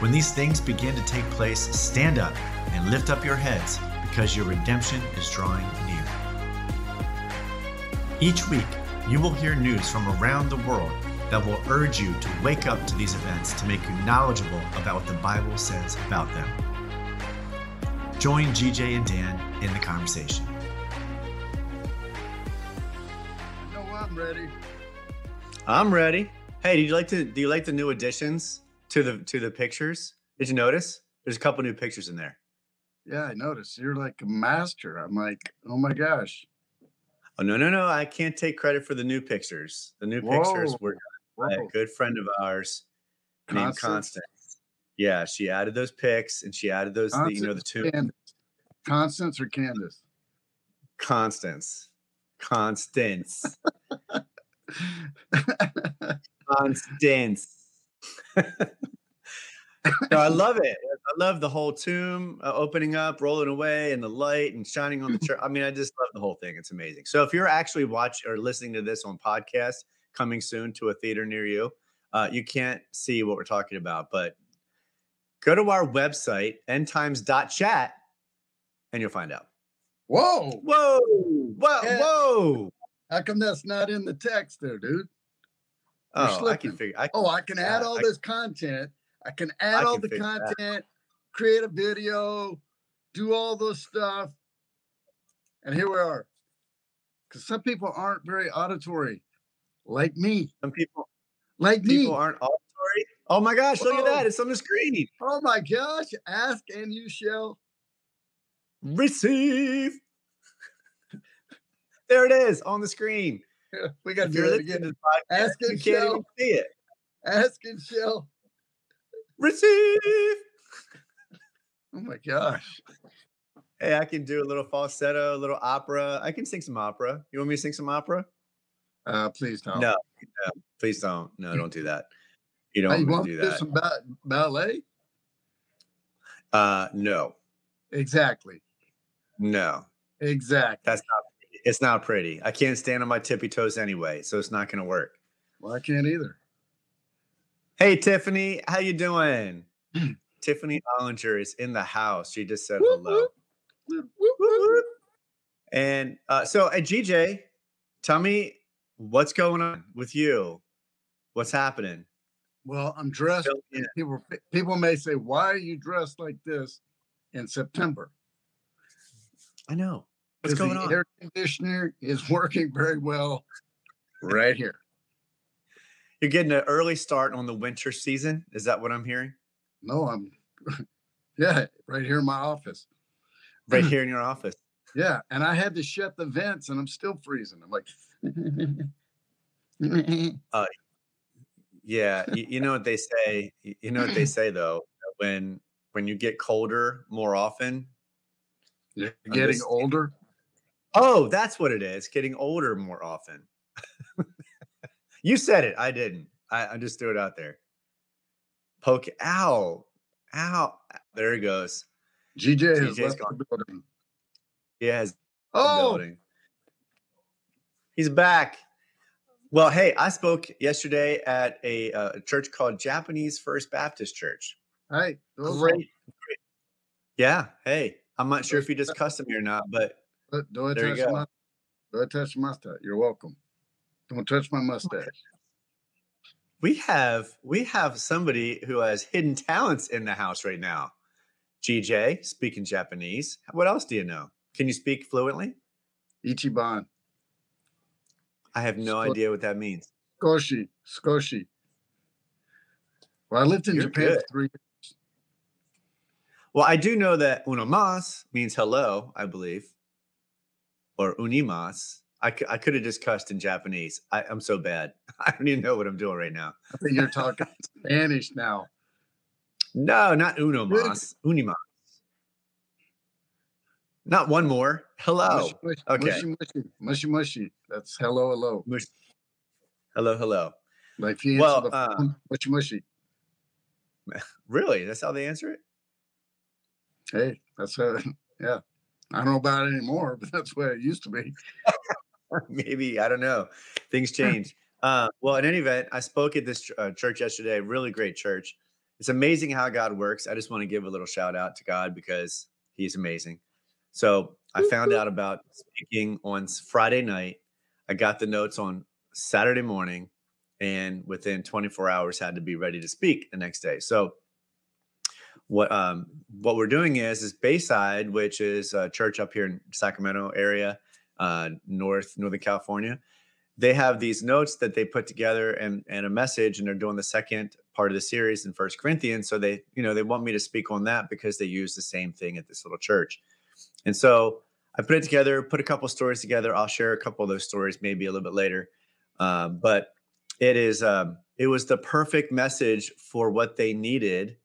When these things begin to take place, stand up and lift up your heads, because your redemption is drawing near. Each week, you will hear news from around the world that will urge you to wake up to these events to make you knowledgeable about what the Bible says about them. Join GJ and Dan in the conversation. No, I'm ready. I'm ready. Hey, did you like to do you like the new additions to the to the pictures? Did you notice? There's a couple new pictures in there. Yeah, I noticed. You're like a master. I'm like, oh my gosh. Oh no, no, no. I can't take credit for the new pictures. The new pictures were by a good friend of ours named Constance? Constance. Yeah, she added those pics and she added those, the, you know, the two Candace. Constance or Candace? Constance. Constance. Constance. no, I love it. I love the whole tomb uh, opening up, rolling away, and the light and shining on the church. I mean, I just love the whole thing. It's amazing. So, if you're actually watching or listening to this on podcast, coming soon to a theater near you, uh, you can't see what we're talking about, but go to our website, endtimes.chat, and you'll find out. Whoa. Whoa, whoa, Yeah. whoa. How come that's not in the text there, dude? Oh, I can figure. I, Oh, I can add Yeah, all I- this content. I can add I all can the figure that. content, create a video, do all this stuff. And here we are. Because some people aren't very auditory, like me. some people Like people me. aren't auditory. Oh my gosh, look at that. It's on the screen. Oh my gosh. Ask and you shall. Receive. there it is on the screen. We got to do it again. Ask you and can't shall. even see it. Ask and shall. Receive. Oh my gosh. Hey, I can do a little falsetto, a little opera. I can sing some opera. You want me to sing some opera? Uh, please don't. No, no, please don't. No, don't do that. You don't Hey, you want want to to do do that. some ba- ballet? Uh, no, Exactly. no. Exactly. That's not. It's not pretty. I can't stand on my tippy toes anyway, so it's not going to work. Well, I can't either. Hey, Tiffany, how you doing? Tiffany Ollinger is in the house. She just said Whoop, hello. Whoop, whoop. And uh, so, uh, GJ, tell me what's going on with you. What's happening? Well, I'm dressed. People people may say, "Why are you dressed like this in September?" I know. What's going the on? Air conditioner is working very well right here. You're getting an early start on the winter season. Is that what I'm hearing? No, I'm yeah, right here in my office. Right here in your office. Yeah, and I had to shut the vents, and I'm still freezing. I'm like, uh, Yeah. You, you know what they say. You know what they say though. When when you get colder more often. you're getting older. Oh, that's what it is. Getting older more often. you said it. I didn't. I, I just threw it out there. Poke. Ow. Ow. There he goes. GJ has left gone. the building. He has the Oh, building. He's back. Well, hey, I spoke yesterday at a, uh, church called Japanese First Baptist Church. hey, Great. great. Yeah. Hey, I'm not sure if you just cussed me or not, But do I There you touch go. my do I touch my mustache? You're welcome. Don't touch my mustache. we have we have somebody who has hidden talents in the house right now. GJ, speaking Japanese. What else do you know? Can you speak fluently? Ichiban. I have no idea what that means. Skoshi. Skoshi. Well, I lived in You're Japan good. for three years. Well, I do know that unomas means hello, I believe, or unimas. I, c- I could have just cussed in Japanese. I, I'm so bad. I don't even know what I'm doing right now. I think you're talking Spanish now. No, not uno mas. Unimas. Not one more. Hello. Mushy, mushy, Okay. mushy, mushy, mushy, mushy. That's hello, hello. Mush- Hello, hello. Like you Well, the uh, phone, mushy, mushy. Really? That's how they answer it? Hey, that's uh, yeah. I don't know about it anymore, but that's where it used to be. Maybe I don't know. Things change. uh, well, in any event, I spoke at this uh, church yesterday. Really great church. It's amazing how God works. I just want to give a little shout out to God because He's amazing. So I found out about speaking on Friday night. I got the notes on Saturday morning, and within 24 hours, had to be ready to speak the next day. So what um, what we're doing is is Bayside, which is a church up here in Sacramento area uh, North Northern California. They have these notes that they put together and and a message, and they're doing the second part of the series in First Corinthians. So they you know they want me to speak on that because they use the same thing at this little church, and so I put it together, put a couple stories together. I'll share a couple of those stories maybe a little bit later, um, but it is um, it was the perfect message for what they needed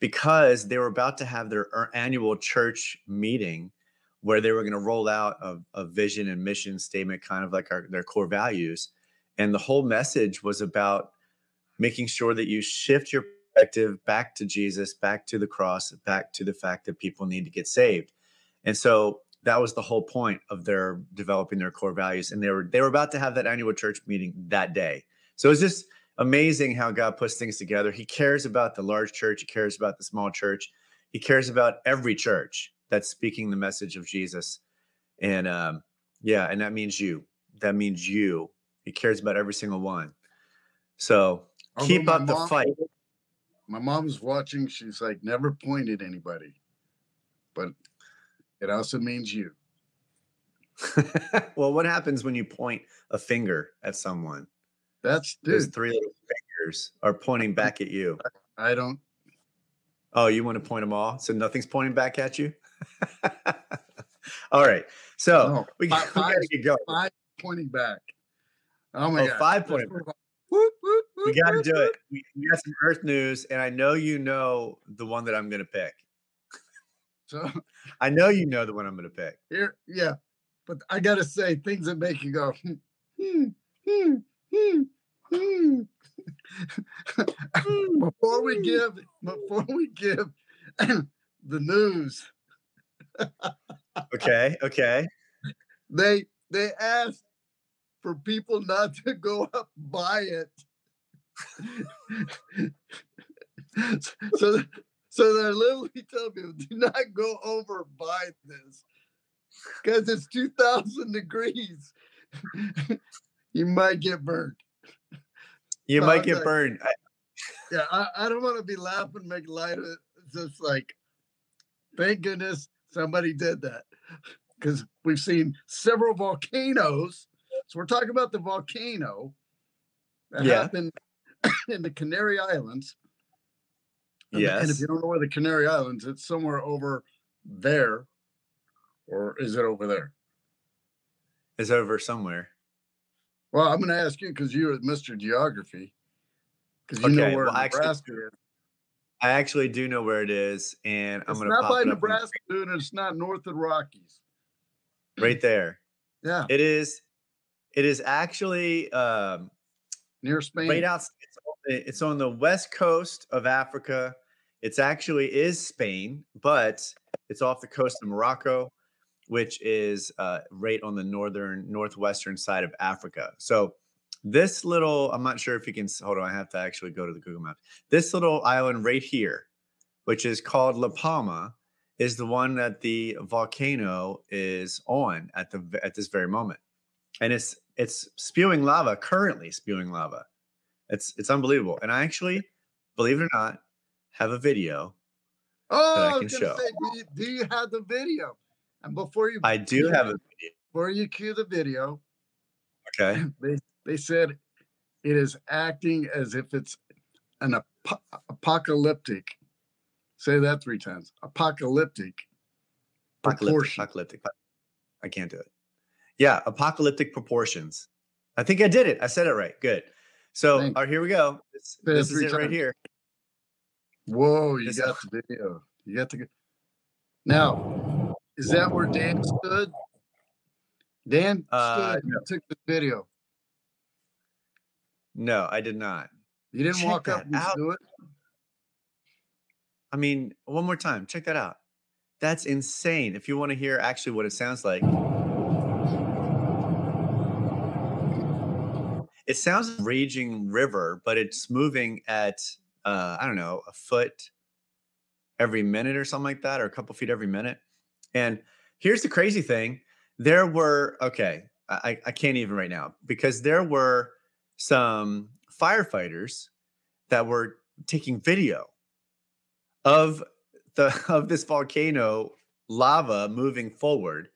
because they were about to have their er- annual church meeting where they were going to roll out a, a vision and mission statement, kind of like our, their core values. And the whole message was about making sure that you shift your perspective back to Jesus, back to the cross, back to the fact that people need to get saved. And so that was the whole point of their developing their core values. And they were they were about to have that annual church meeting that day. So it's just amazing how God puts things together. He cares about the large church, he cares about the small church, he cares about every church that's speaking the message of Jesus. And um, yeah, and that means you. That means you. He cares about every single one. So Although keep up the fight. My mom's watching. She's like, never pointed anybody, but it also means you. well, what happens when you point a finger at someone? That's Those dude. three little fingers are pointing back at you. I don't. Oh, you want to point them all? So nothing's pointing back at you? all right. So No, we, gotta get going. Five pointing back. Oh my Oh, god. five pointing move. Whoop, whoop, We got to do it. We, we got some Earth news, and I know you know the one that I'm going to pick. So I know you know the one I'm going to pick. here, yeah. But I gotta say things that make you go, hmm, hmm, hmm. Hmm. Hmm. before we hmm. give before we give the news, Okay. Okay. they they asked for people not to go up buy it. so so they're literally telling people do not go over buy this because it's 2000 degrees. You might get burned. You might get not- burned. Yeah, I, I don't want to be laughing, make light of it. It's just like, thank goodness somebody did that. Because we've seen several volcanoes. So we're talking about the volcano that Yeah. happened in the Canary Islands. And, and if you don't know where the Canary Islands, it's somewhere over there. Or is it over there? It's over somewhere. Well, I'm going to ask you because you're Mr. Geography. Because you Okay, know where well, actually- Nebraska is. I actually do know where it is, and I'm going to not by Nebraska, dude. and It's not north of the Rockies. right there. Yeah, It is. It is actually um, near Spain. right out. It's on, the, it's on the west coast of Africa. It's actually is Spain, but it's off the coast of Morocco, which is uh, right on the northern northwestern side of Africa. So this little, I'm not sure if you can hold on. I have to actually go to the Google Maps. This little island right here, which is called La Palma, is the one that the volcano is on at the at this very moment, and it's it's spewing lava currently spewing lava. It's it's unbelievable. And I actually, believe it or not, have a video. oh, that I I can show. say, do you, do you have the video? And before you I do have a video. before you cue the video, Okay. they they said it is acting as if it's an ap- apocalyptic. Say that three times. Apocalyptic. Apocalyptic. Apocalyptic. I can't do it. Yeah, apocalyptic proportions. I think I did it. I said it right. Good. So, all right, here we go. This, this is it right here. Whoa, you This- got the video. You got the. Now, is that where Dan stood? Dan Uh, stood and took the video. No, I did not. You didn't check walk up and out. do it. I mean, one more time, check that out. That's insane. If you want to hear actually what it sounds like, it sounds like a raging river, but it's moving at uh, I don't know a foot every minute or something like that, or a couple feet every minute. And here's the crazy thing: there were okay, I, I can't even right now because there were some firefighters that were taking video of the of this volcano lava moving forward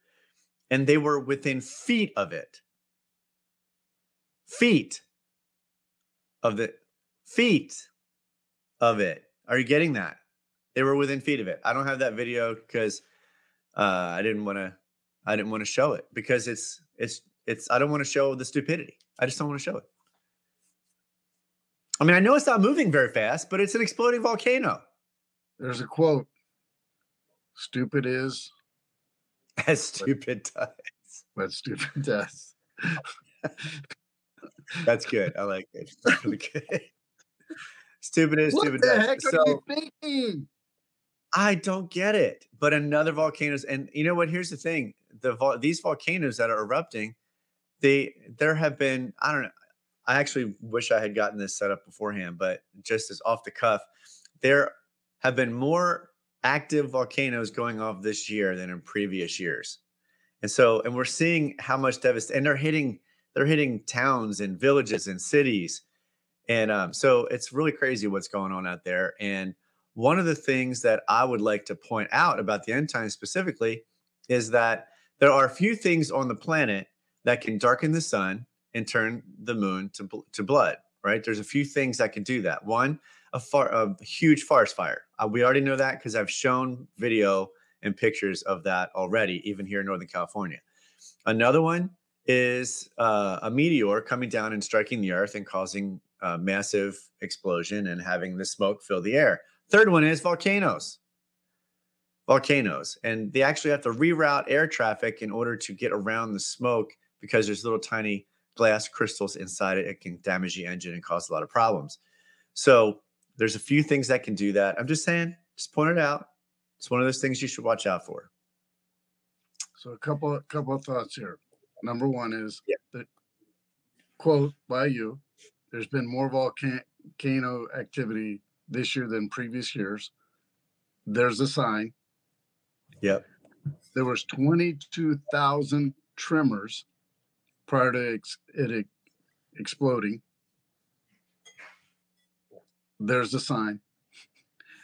and they were within feet of it. Feet of the feet of it. Are you getting that? They were within feet of it. I don't have that video because uh i didn't want to i didn't want to show it because it's it's it's i don't want to show the stupidity i just don't want to show it i mean i know it's not moving very fast but it's an exploding volcano There's a quote. Stupid is as stupid does what stupid does. That's good. I like it. Really good. Stupid is What stupid. the does. heck are so you thinking? I don't get it. But another volcanoes, and you know what? Here's the thing: the vol- these volcanoes that are erupting, they there have been. I don't know. I actually wish I had gotten this set up beforehand, but just as off the cuff, there have been more active volcanoes going off this year than in previous years. And so, and we're seeing how much devastation, and they're hitting, they're hitting towns and villages and cities. And um, so it's really crazy what's going on out there. And one of the things that I would like to point out about the end times specifically is that there are a few things on the planet that can darken the sun and turn the moon to, to blood, right? There's a few things that can do that. One, a, far, a huge forest fire. Uh, we already know that because I've shown video and pictures of that already, even here in Northern California. Another one is uh, a meteor coming down and striking the earth and causing a massive explosion and having the smoke fill the air. Third one is volcanoes. Volcanoes. And they actually have to reroute air traffic in order to get around the smoke because there's little tiny glass crystals inside it. It can damage the engine and cause a lot of problems. So there's a few things that can do that. I'm just saying, just point it out. It's one of those things you should watch out for. So a couple couple of thoughts here. Number one is Yeah. the quote by you. There's been more volcano activity this year than previous years. There's a sign. Yep. There was 22,000 tremors prior to ex- it ex- exploding. There's a sign,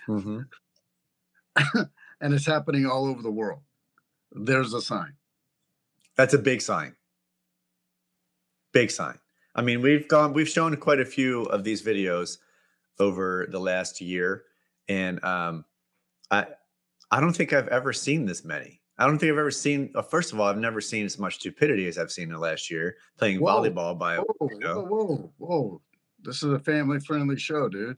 Mm-hmm. and it's happening all over the world. There's a sign. That's a big sign. Big sign. I mean, we've gone, we've shown quite a few of these videos over the last year, and um, I, I don't think I've ever seen this many. I don't think I've ever seen. Uh, first of all, I've never seen as much stupidity as I've seen in the last year playing Whoa. volleyball by. a Whoa, know. whoa, whoa, whoa! This is a family-friendly show, dude.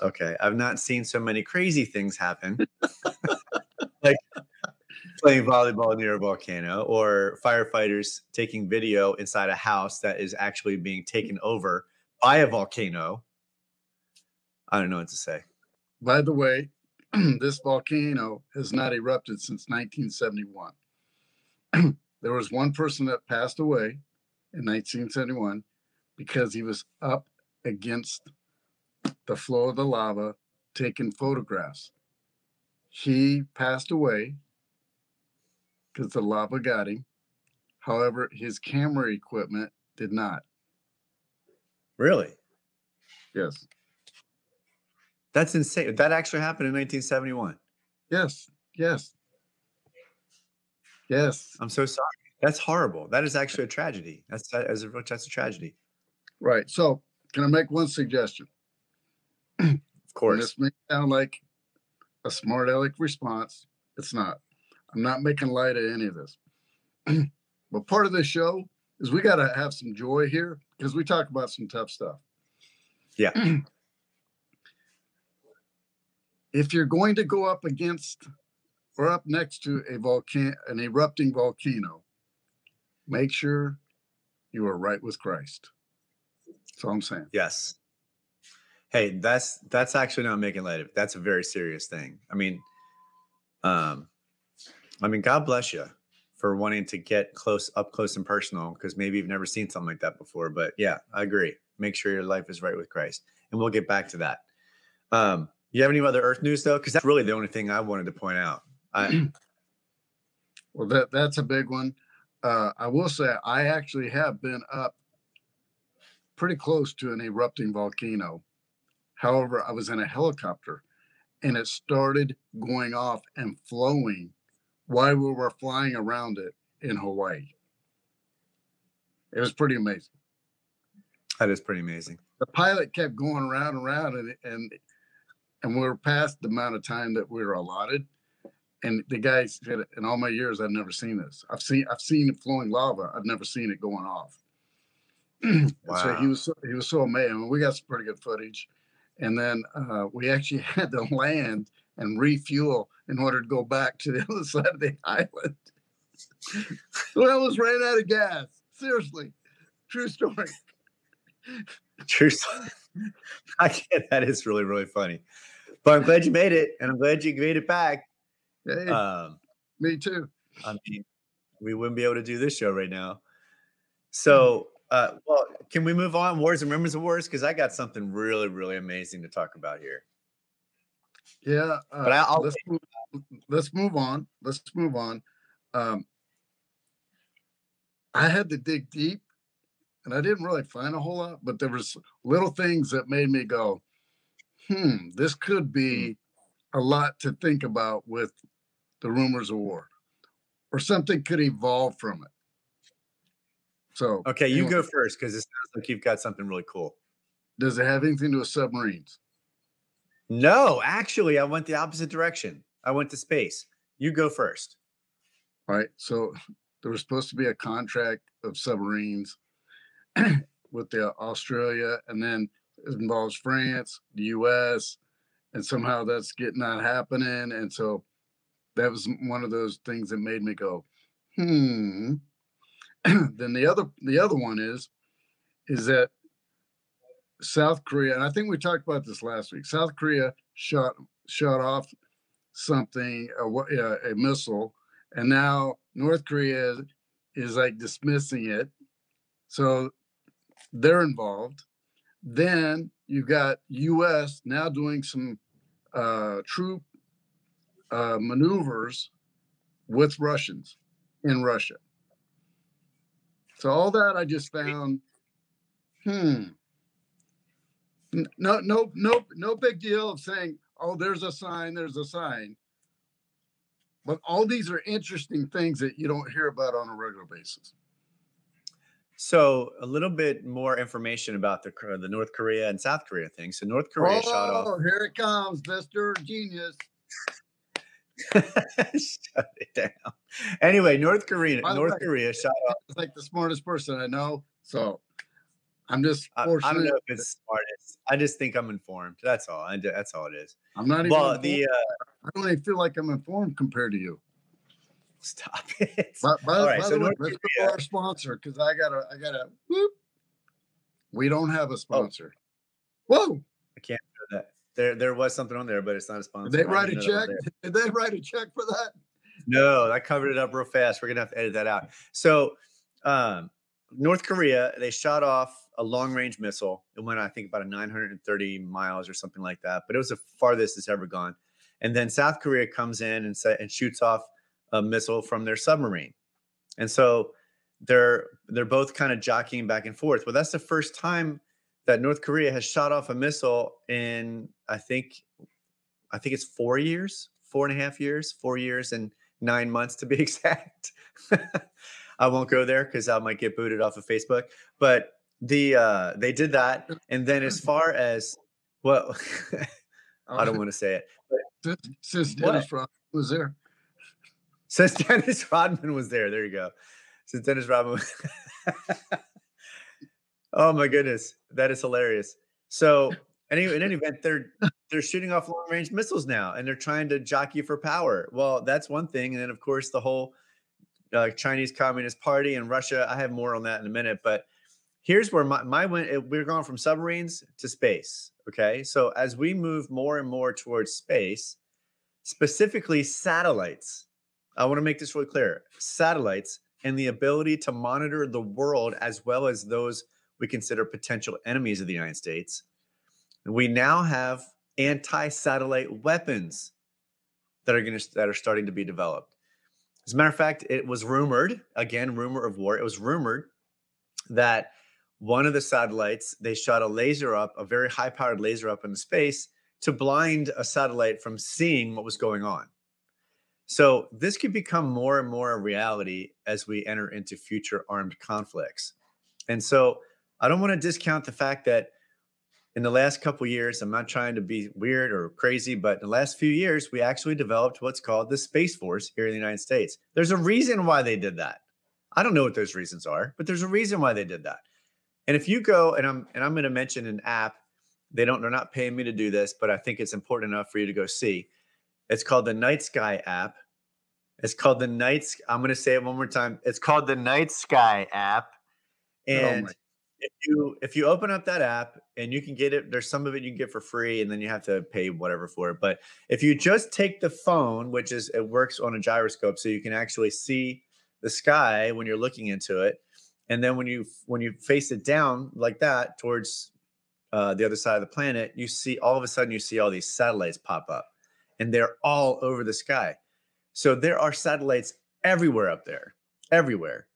Okay, I've not seen so many crazy things happen, like playing volleyball near a volcano or firefighters taking video inside a house that is actually being taken over by a volcano. I don't know what to say. By the way, this volcano has not erupted since 1971. there was one person that passed away in 1971 because he was up against the flow of the lava taking photographs. He passed away because the lava got him. However, his camera equipment did not. Really? Yes. That's insane. That actually happened in 1971. Yes. Yes. Yes. I'm so sorry. That's horrible. That is actually a tragedy. That's that is a, that's a tragedy. Right. So, can I make one suggestion? Of And course. this may sound like a smart aleck response. It's not. I'm not making light of any of this. but part of this show is we got to have some joy here because we talk about some tough stuff. Yeah. if you're going to go up against or up next to a volcano, an erupting volcano, make sure you are right with Christ. That's all I'm saying. Yes. Hey, that's that's actually not making light of it. That's a very serious thing. I mean, um, I mean, God bless you for wanting to get close up close and personal because maybe you've never seen something like that before. But yeah, I agree. Make sure your life is right with Christ. And we'll get back to that. Um, you have any other earth news though? Because that's really the only thing I wanted to point out. I, well, that that's a big one. Uh, I will say I actually have been up pretty close to an erupting volcano. However, I was in a helicopter and it started going off and flowing while we were flying around it in Hawaii. It was pretty amazing. That is pretty amazing. The pilot kept going around and around and and and we are past the amount of time that we were allotted. And the guy said, "In all my years, I've never seen this. I've seen I've seen flowing lava. I've never seen it going off." wow. So he was so, he was so amazed. I mean, we got some pretty good footage, and then uh, we actually had to land and refuel in order to go back to the other side of the island. we was ran out of gas. Seriously, true story. True story. I can't. That is really really funny. But I'm glad you made it, and I'm glad you made it back. Hey, um, me too. I mean, we wouldn't be able to do this show right now. So uh, well, can we move on? Wars and rumors of wars because I got something really, really amazing to talk about here. Yeah, uh, but I'll let's move, let's move on. Let's move on. Um, I had to dig deep, and I didn't really find a whole lot, but there was little things that made me go, "Hmm, this could be hmm. a lot to think about with the rumors of war, or something could evolve from it." So okay, you anyway, go first because it sounds like you've got something really cool. Does it have anything to do with submarines? No, actually, I went the opposite direction. I went to space. You go first. All right. So there was supposed to be a contract of submarines with the Australia, and then it involves France, the U.S., and somehow that's getting not happening. And so that was one of those things that made me go, hmm. then the other the other one is is that South Korea, and I think we talked about this last week. South Korea shot shot off something a, a missile, and now North Korea is like dismissing it. So they're involved. Then you've got U.S. now doing some uh, troop uh, maneuvers with Russians in Russia. So all that I just found, hmm. No, no, no, no big deal of saying, oh, there's a sign, there's a sign. But all these are interesting things that you don't hear about on a regular basis. So a little bit more information about the the North Korea and South Korea thing. So North Korea oh, shot off. Oh, here it comes, Mister Genius. Shut it down. Anyway, North Korea, North way, Korea shot off. It's like the smartest person I know. So I'm just I, I, don't know if it's smartest. I just think I'm informed. That's all. I, that's all it is. I'm not even. Well, the uh, I don't even feel like I'm informed compared to you. Stop it. By, by, all right, by so the way, let's go to our sponsor because I gotta, I gotta. Whoop. We don't have a oh. sponsor. Oh. Whoa! I can't do that. There, there was something on there, but it's not a sponsor. Did they write a check? Did they write a check for that? No, I covered it up real fast. We're gonna have to edit that out. So, um, North Korea, they shot off a long range missile. It went, I think, about a 930 miles or something like that. But it was the farthest it's ever gone. And then South Korea comes in and sa- and shoots off a missile from their submarine. And so they're they're both kind of jockeying back and forth. Well, that's the first time that North Korea has shot off a missile in I think I think it's four years, four and a half years, four years and nine months to be exact. I won't go there because I might get booted off of Facebook. But the uh they did that, and then as far as well, I don't want to say it. But since, Dennis Rodman was there. Since Dennis Rodman was there, there you go. Since Dennis Rodman. Was... oh my goodness, that is hilarious. So any in any event, they're they're shooting off long range missiles now, and they're trying to jockey for power. Well, that's one thing, and then of course the whole uh, Chinese Communist Party and Russia. I have more on that in a minute, but here's where my my went. We're going from submarines to space. Okay, so as we move more and more towards space, specifically satellites. I want to make this really clear: satellites and the ability to monitor the world as well as those we consider potential enemies of the United States. We now have anti-satellite weapons that are going to that are starting to be developed. As a matter of fact, it was rumored, again, rumor of war, it was rumored that one of the satellites, they shot a laser up, a very high powered laser up into space to blind a satellite from seeing what was going on. So this could become more and more a reality as we enter into future armed conflicts. And so I don't want to discount the fact that in the last couple years, I'm not trying to be weird or crazy, but the last few years, we actually developed what's called the Space Force here in the United States. There's a reason why they did that. I don't know what those reasons are, but there's a reason why they did that. And if you go and I'm and I'm going to mention an app, they don't they're not paying me to do this, but I think it's important enough for you to go see. It's called the Night Sky app. It's called the Night. I'm going to say it one more time. It's called the Night Sky app, oh and oh if you if you open up that app and you can get it there's some of it you can get for free and then you have to pay whatever for it but if you just take the phone which is it works on a gyroscope so you can actually see the sky when you're looking into it and then when you when you face it down like that towards uh, the other side of the planet you see all of a sudden you see all these satellites pop up and they're all over the sky so there are satellites everywhere up there everywhere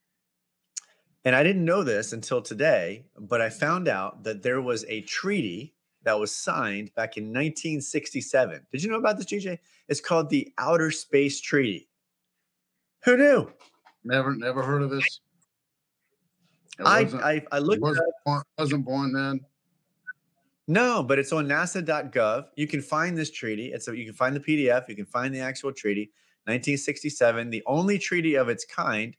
and I didn't know this until today, but I found out that there was a treaty that was signed back in 1967. Did you know about this, GJ? It's called the Outer Space Treaty. Who knew? Never, never heard of this. I, I, I looked. Wasn't born, wasn't born then. No, but it's on NASA.gov. You can find this treaty. It's a, you can find the PDF. You can find the actual treaty. 1967, the only treaty of its kind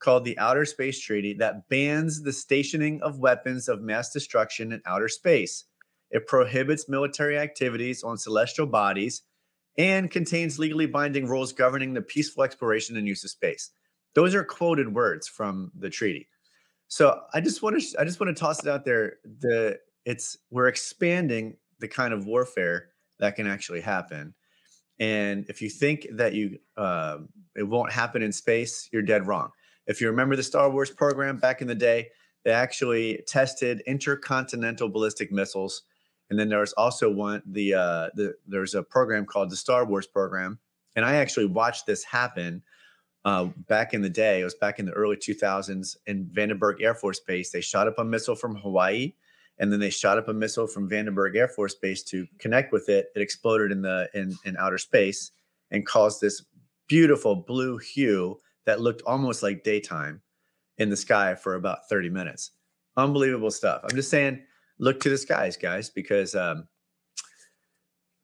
called the Outer Space Treaty that bans the stationing of weapons of mass destruction in outer space. It prohibits military activities on celestial bodies and contains legally binding rules governing the peaceful exploration and use of space. Those are quoted words from the treaty. So I just want to I just want to toss it out there. The it's we're expanding the kind of warfare that can actually happen. And if you think that you uh, it won't happen in space, you're dead wrong. If you remember the Star Wars program back in the day, they actually tested intercontinental ballistic missiles. And then there's also one the uh, the there's a program called the Star Wars program, and I actually watched this happen uh, back in the day. It was back in the early 2000s in Vandenberg Air Force Base. They shot up a missile from Hawaii, and then they shot up a missile from Vandenberg Air Force Base to connect with it. It exploded in the in, in outer space and caused this beautiful blue hue that looked almost like daytime in the sky for about 30 minutes. Unbelievable stuff. I'm just saying, look to the skies, guys, because um,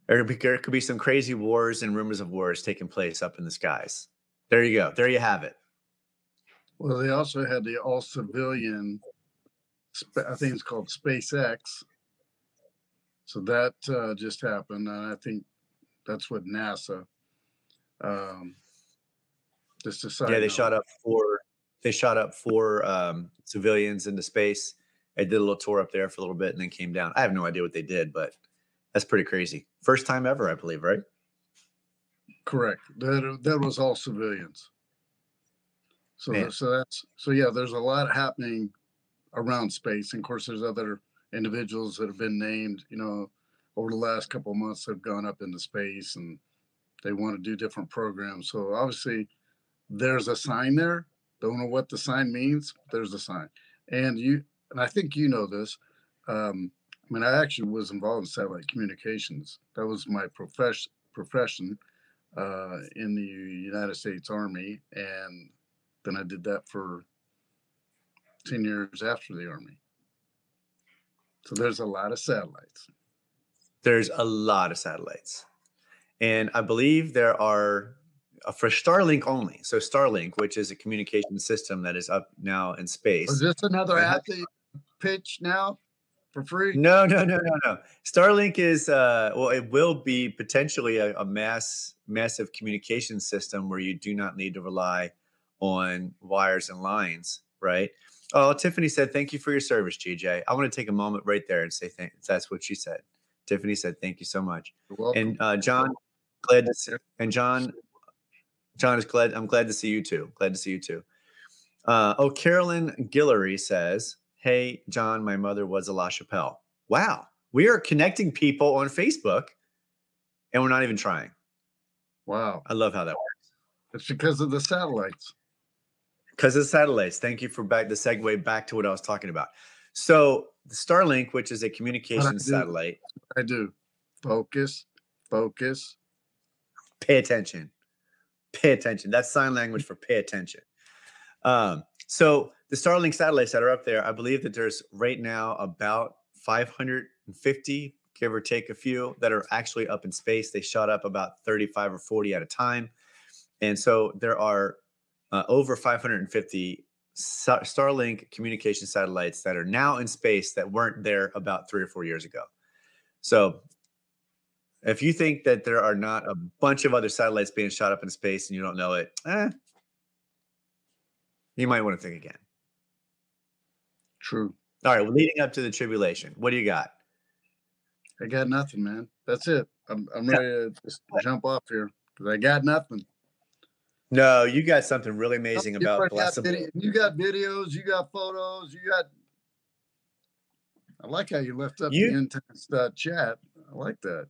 there, there could be some crazy wars and rumors of wars taking place up in the skies. There you go. There you have it. Well, they also had the all civilian, I think it's called SpaceX. So that uh, just happened. And I think that's what NASA um, just side yeah, they shot up four. They shot up four um, civilians into space. I did a little tour up there for a little bit and then came down. I have no idea what they did, but that's pretty crazy. First time ever, I believe, right? Correct. That that was all civilians. So Man. so that's so yeah. There's a lot happening around space, and of course, there's other individuals that have been named. You know, over the last couple of months, have gone up into space and they want to do different programs. So obviously, there's a sign there. Don't know what the sign means. there's a sign, and you and I think you know this. Um, I mean, I actually was involved in satellite communications. That was my profession profession uh, in the United States Army, and then I did that for ten years after the Army. So there's a lot of satellites. There's a lot of satellites, and I believe there are uh, for Starlink only. So Starlink, which is a communication system that is up now in space. Is this another that pitch now for free? No, no, no, no, no. Starlink is uh well, it will be potentially a, a mass massive communication system where you do not need to rely on wires and lines, right? Oh, Tiffany said, "Thank you for your service, GJ." I want to take a moment right there and say thank. That's what she said. Tiffany said, "Thank you so much." And uh, John, glad to see. And John, John is glad. I'm glad to see you too. Glad to see you too. Uh, oh, Carolyn Guillory says, "Hey, John, my mother was a La Chapelle. Wow, we are connecting people on Facebook, and we're not even trying. Wow, I love how that works. It's because of the satellites. Because of satellites. Thank you for back the segue back to what I was talking about. So Starlink, which is a communication satellite. I do. Focus, focus. Pay attention. Pay attention. That's sign language for pay attention. Um, so the Starlink satellites that are up there, I believe that there's right now about 550, give or take a few, that are actually up in space. They shot up about 35 or 40 at a time. And so there are uh, over 550 Starlink communication satellites that are now in space that weren't there about three or four years ago. So, if you think that there are not a bunch of other satellites being shot up in space and you don't know it, eh, you might want to think again. True. All right. Well, leading up to the tribulation, what do you got? I got nothing, man. That's it. I'm, I'm ready to just jump off here because I got nothing. No, you got something really amazing about video, You got videos, you got photos, you got. I like how you left up you, the intense uh, chat. I like that.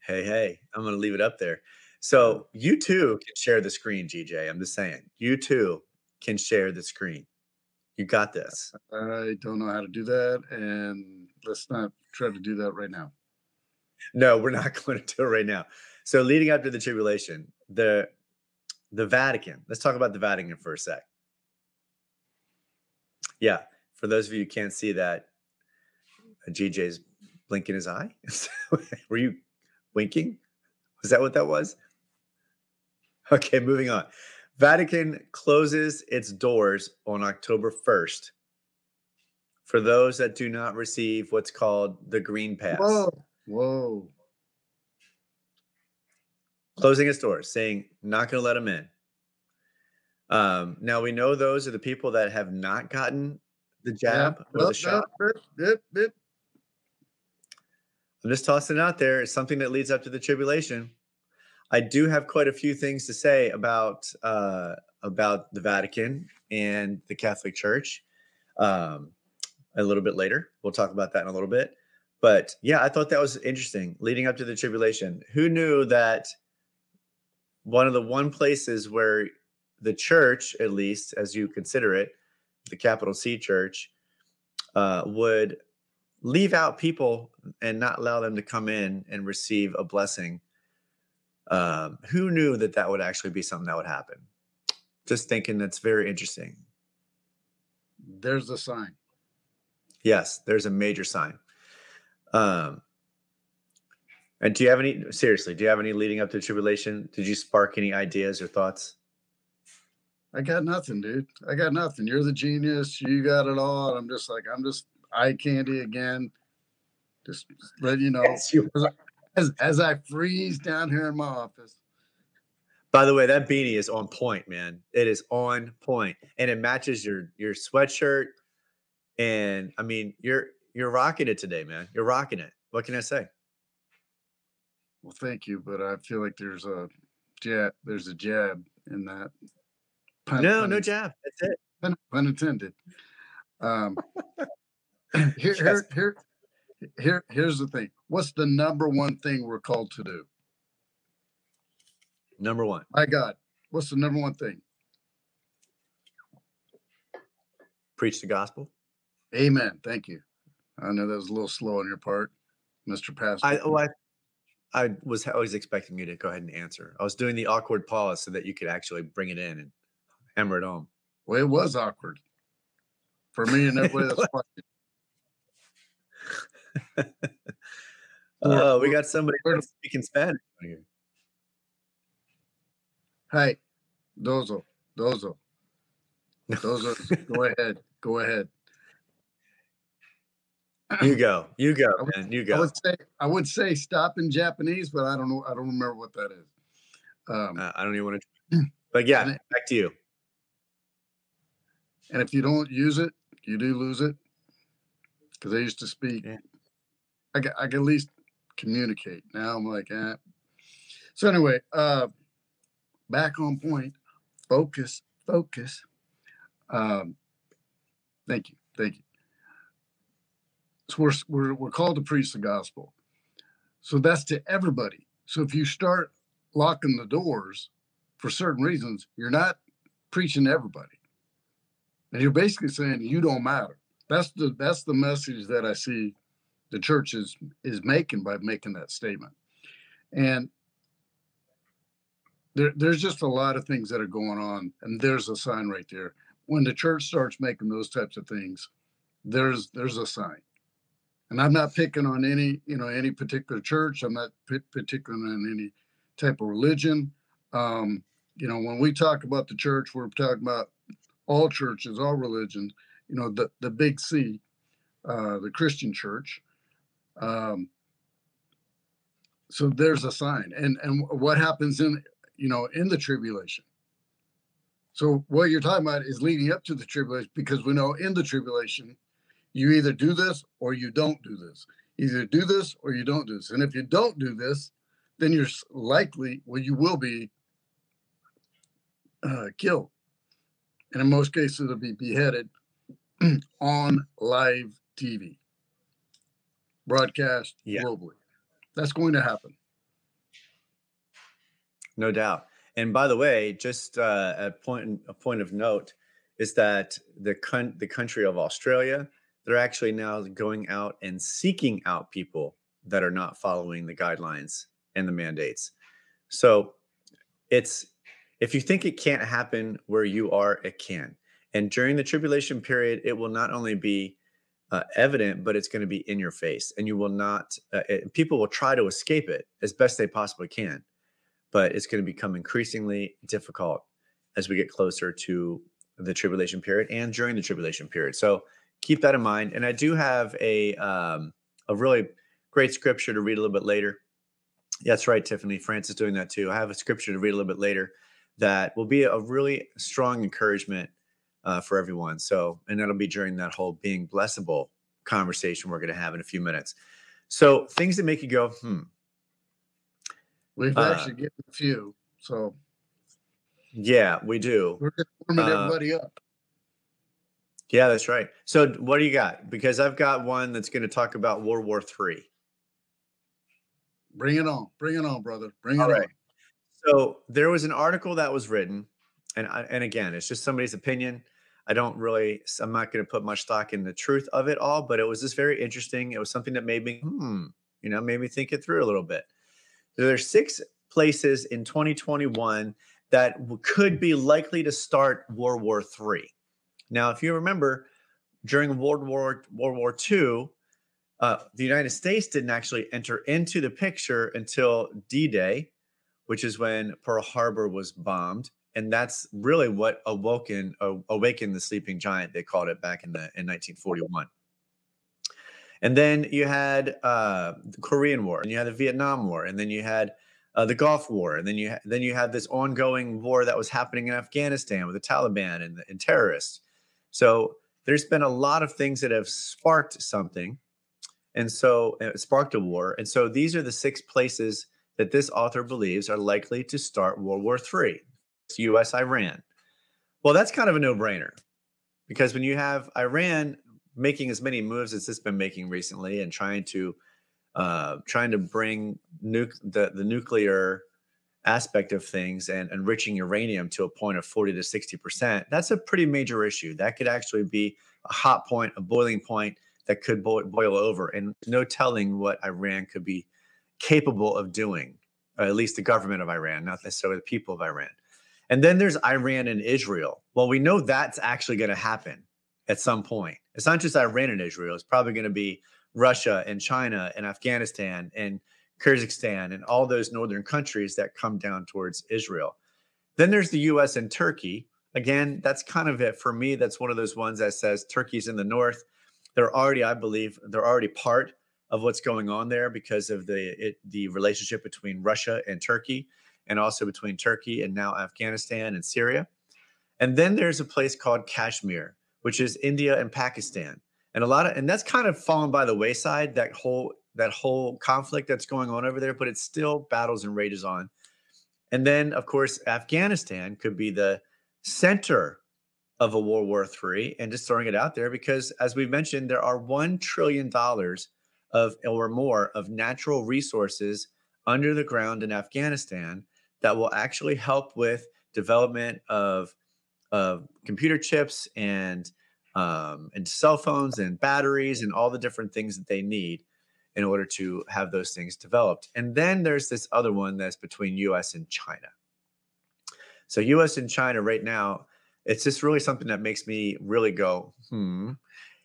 Hey, hey, I'm going to leave it up there. So you too can share the screen, GJ. I'm just saying, you too can share the screen. You got this. I don't know how to do that, and let's not try to do that right now. No, we're not going to do it right now. So leading up to the tribulation, the the Vatican. Let's talk about the Vatican for a sec. Yeah, for those of you who can't see that, uh, GJ's blinking his eye. Were you winking? Was that what that was? Okay, moving on. Vatican closes its doors on October 1st for those that do not receive what's called the Green Pass. Whoa. Whoa closing its doors, saying not going to let them in. Um, now we know those are the people that have not gotten the jab or the shot. I'm just tossing it out there. It's something that leads up to the tribulation. I do have quite a few things to say about uh, about the Vatican and the Catholic Church. Um, a little bit later, we'll talk about that in a little bit. But yeah, I thought that was interesting. Leading up to the tribulation, who knew that one of the one places where the church, at least as you consider it, the capital C church, uh, would leave out people and not allow them to come in and receive a blessing. Um, who knew that that would actually be something that would happen? Just thinking that's very interesting. There's a sign. Yes, there's a major sign. Um, and do you have any seriously? Do you have any leading up to tribulation? Did you spark any ideas or thoughts? I got nothing, dude. I got nothing. You're the genius. You got it all. And I'm just like, I'm just eye candy again. Just let you know yes, you as, as I freeze down here in my office. By the way, that beanie is on point, man. It is on point, and it matches your your sweatshirt. And I mean, you're you're rocking it today, man. You're rocking it. What can I say? Well, thank you, but I feel like there's a jab. There's a jab in that. Pun, no, pun, no jab. That's it. Pun, pun intended. Um, here, here, here, here, here's the thing. What's the number one thing we're called to do? Number one. My God, what's the number one thing? Preach the gospel. Amen. Thank you. I know that was a little slow on your part, Mr. Pastor. I, oh, I I was always expecting you to go ahead and answer. I was doing the awkward pause so that you could actually bring it in and hammer it home. Well, it was awkward for me and everybody that's watching. oh, we got somebody speaking Spanish here. Hey, dozo, dozo, dozo. go ahead, go ahead. You go. You go, would- man. You go. I would say I would say stop in Japanese, but I don't know. I don't remember what that is. Um, Uh, I don't even want to. But yeah, it- back to you. and if you don't use it, you do lose it. Because I used to speak, Yeah. I can, I can at least communicate. Now I'm like, eh. So anyway, uh, back on point. Focus, focus. Um, thank you, thank you. So we're we're we're called to preach the gospel. So that's to everybody. So if you start locking the doors for certain reasons, you're not preaching to everybody. And you're basically saying you don't matter. That's the that's the message that I see the church is is making by making that statement. And there, there's just a lot of things that are going on, and there's a sign right there. When the church starts making those types of things, there's there's a sign. And I'm not picking on any you know any particular church. I'm not p- particular on any type of religion. Um, you know, when we talk about the church, we're talking about all churches, all religions. You know, the the big C, uh, the Christian church. Um, so there's a sign, and and what happens in you know in the tribulation. So what you're talking about is leading up to the tribulation, because we know in the tribulation, you either do this or you don't do this. Either do this or you don't do this. And if you don't do this, then you're likely, well, you will be uh, killed. And in most cases, it'll be beheaded on live TV, broadcast Yeah. globally. That's going to happen. No doubt. And by the way, just uh, a point a point of note is that the con- the country of Australia, they're actually now going out and seeking out people that are not following the guidelines and the mandates. So it's if you think it can't happen where you are, it can. And during the tribulation period, it will not only be uh, evident, but it's going to be in your face, and you will not. Uh, it, people will try to escape it as best they possibly can but it's going to become increasingly difficult as we get closer to the tribulation period and during the tribulation period. So keep that in mind. And I do have a um, a really great scripture to read a little bit later. That's right, Tiffany. France is doing that too. I have a scripture to read a little bit later that will be a really strong encouragement uh, for everyone. So, and that'll be during that whole being blessable conversation we're going to have in a few minutes. So, things that make you go, hmm, We've Uh, actually given a few. So yeah, we do. we're just warming Uh, everybody up. Yeah, that's right. So, what do you got? Because I've got one that's going to talk about World War Three. Bring it on. Bring it on, brother. Bring it All on. right. So, there was an article that was written, and I, and again, it's just somebody's opinion. I don't really. I'm not going to put much stock in the truth of it all, but it was just very interesting. It was something that made me, hmm, you know, made me think it through a little bit. So there's six places in 2021 that could be likely to start World War Three. Now, if you remember, during World War World War II, uh, the United States didn't actually enter into the picture until D-Day, which is when Pearl Harbor was bombed, and that's really what awoken uh, awakened the sleeping giant. They called it back in the in 1941. And then you had uh, the Korean War, and you had the Vietnam War, and then you had uh, the Gulf War, and then you ha- then you had this ongoing war that was happening in Afghanistan with the Taliban and, the- and terrorists. So there's been a lot of things that have sparked something, and so uh, sparked a war. And so these are the six places that this author believes are likely to start World War III. It's U.S. Iran. Well, that's kind of a no-brainer because when you have Iran making as many moves as it's been making recently and trying to uh, trying to bring nuc- the, the nuclear aspect of things and enriching uranium to a point of 40 to 60 percent that's a pretty major issue that could actually be a hot point a boiling point that could boil, boil over and no telling what iran could be capable of doing at least the government of iran not necessarily the people of iran and then there's iran and israel well we know that's actually going to happen at some point. It's not just Iran and Israel. It's probably going to be Russia and China and Afghanistan and Kyrgyzstan and all those northern countries that come down towards Israel. Then there's the US and Turkey. Again, that's kind of it for me. That's one of those ones that says Turkey's in the north. they're already, I believe, they're already part of what's going on there because of the it, the relationship between Russia and Turkey, and also between Turkey and now Afghanistan and Syria. And then there's a place called Kashmir, which is India and Pakistan, and a lot of and that's kind of fallen by the wayside. That whole that whole conflict that's going on over there, but it still battles and rages on. And then, of course, Afghanistan could be the center of a World War III, and just throwing it out there because, as we mentioned, there are one trillion dollars of or more of natural resources under the ground in Afghanistan that will actually help with development of of computer chips and um, and cell phones and batteries and all the different things that they need in order to have those things developed. And then there's this other one that's between US and China. So US and China right now, it's just really something that makes me really go, hmm,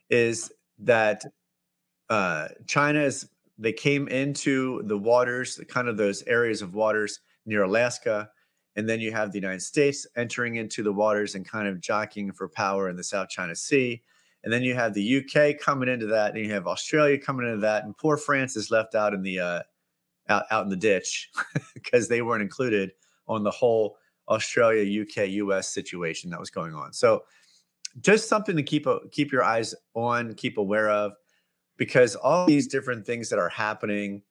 is that uh, China is they came into the waters, kind of those areas of waters near Alaska, and then you have the United States entering into the waters and kind of jockeying for power in the South China Sea. And then you have the UK coming into that, and you have Australia coming into that, and poor France is left out in the uh, out, out in the ditch because they weren't included on the whole Australia, UK, US situation that was going on. So just something to keep a, keep your eyes on, keep aware of, because all these different things that are happening,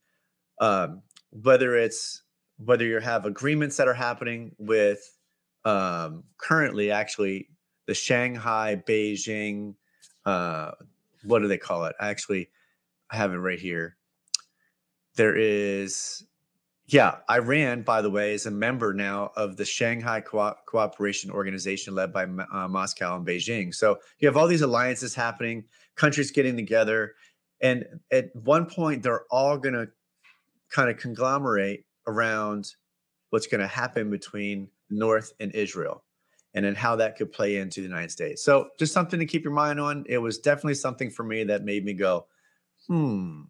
um, whether it's whether you have agreements that are happening with um, currently actually the Shanghai, Beijing, uh, what do they call it? I actually, I have it right here. There is, yeah, Iran, by the way, is a member now of the Shanghai Co- Cooperation Organization led by uh, Moscow and Beijing. So you have all these alliances happening, countries getting together. And at one point, they're all going to kind of conglomerate around what's going to happen between North and Israel and then how that could play into the United States. So just something to keep your mind on. It was definitely something for me that made me go, hmm.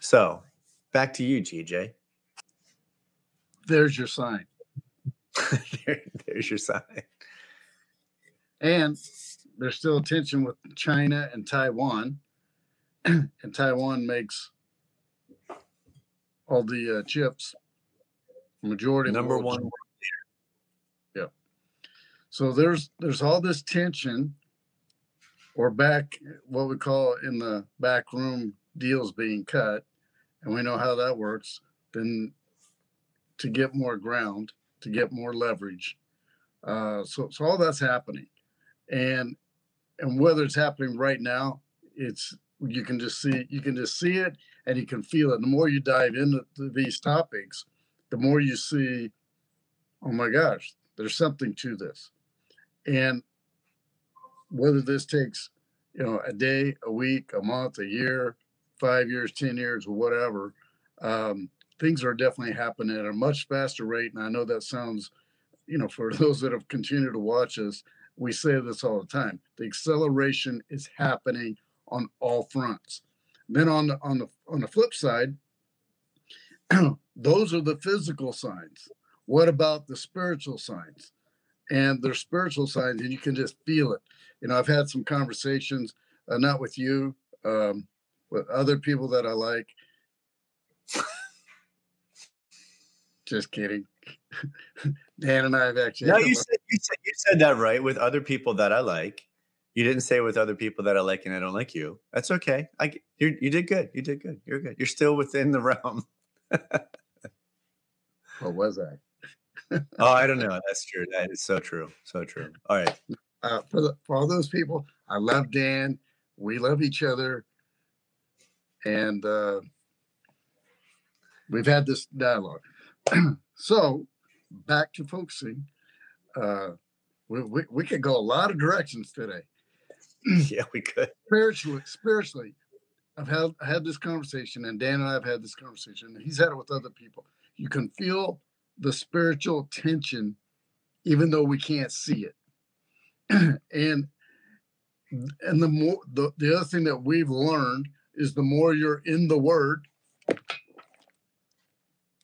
So back to you, GJ. There's your sign. there, there's your sign. And there's still tension with China and Taiwan. and Taiwan makes all the uh, chips. Majority number one. So there's there's all this tension, or back what we call in the back room deals being cut, and we know how that works. Then to get more ground, to get more leverage. Uh, so so all that's happening, and and whether it's happening right now, it's you can just see you can just see it and you can feel it. The more you dive into these topics, the more you see, oh my gosh, there's something to this. And whether this takes, you know, a day, a week, a month, a year, five years, 10 years, or whatever, um, things are definitely happening at a much faster rate. And I know that sounds, you know, for those that have continued to watch us, we say this all the time. The acceleration is happening on all fronts. Then on the on the on the flip side, those are the physical signs. What about the spiritual signs? And there's spiritual signs, and you can just feel it. You know, I've had some conversations, uh, not with you, um, with other people that I like. just kidding. Dan and I have actually. No, you said, you said you said that right with other people that I like. You didn't say with other people that I like and I don't like you. That's okay. I you you did good. You did good. You're good. You're still within the realm. what was I? Oh, I don't know. That's true. That is so true. So true. All right. Uh, for the, for all those people, I love Dan. We love each other, and uh, we've had this dialogue. so, back to focusing. Uh, we, we, we could go a lot of directions today. yeah, we could. Spiritually, spiritually, I've had had this conversation, and Dan and I have had this conversation, and he's had it with other people. You can feel the spiritual tension, even though we can't see it. and and the more the, the other thing that we've learned is the more you're in the word,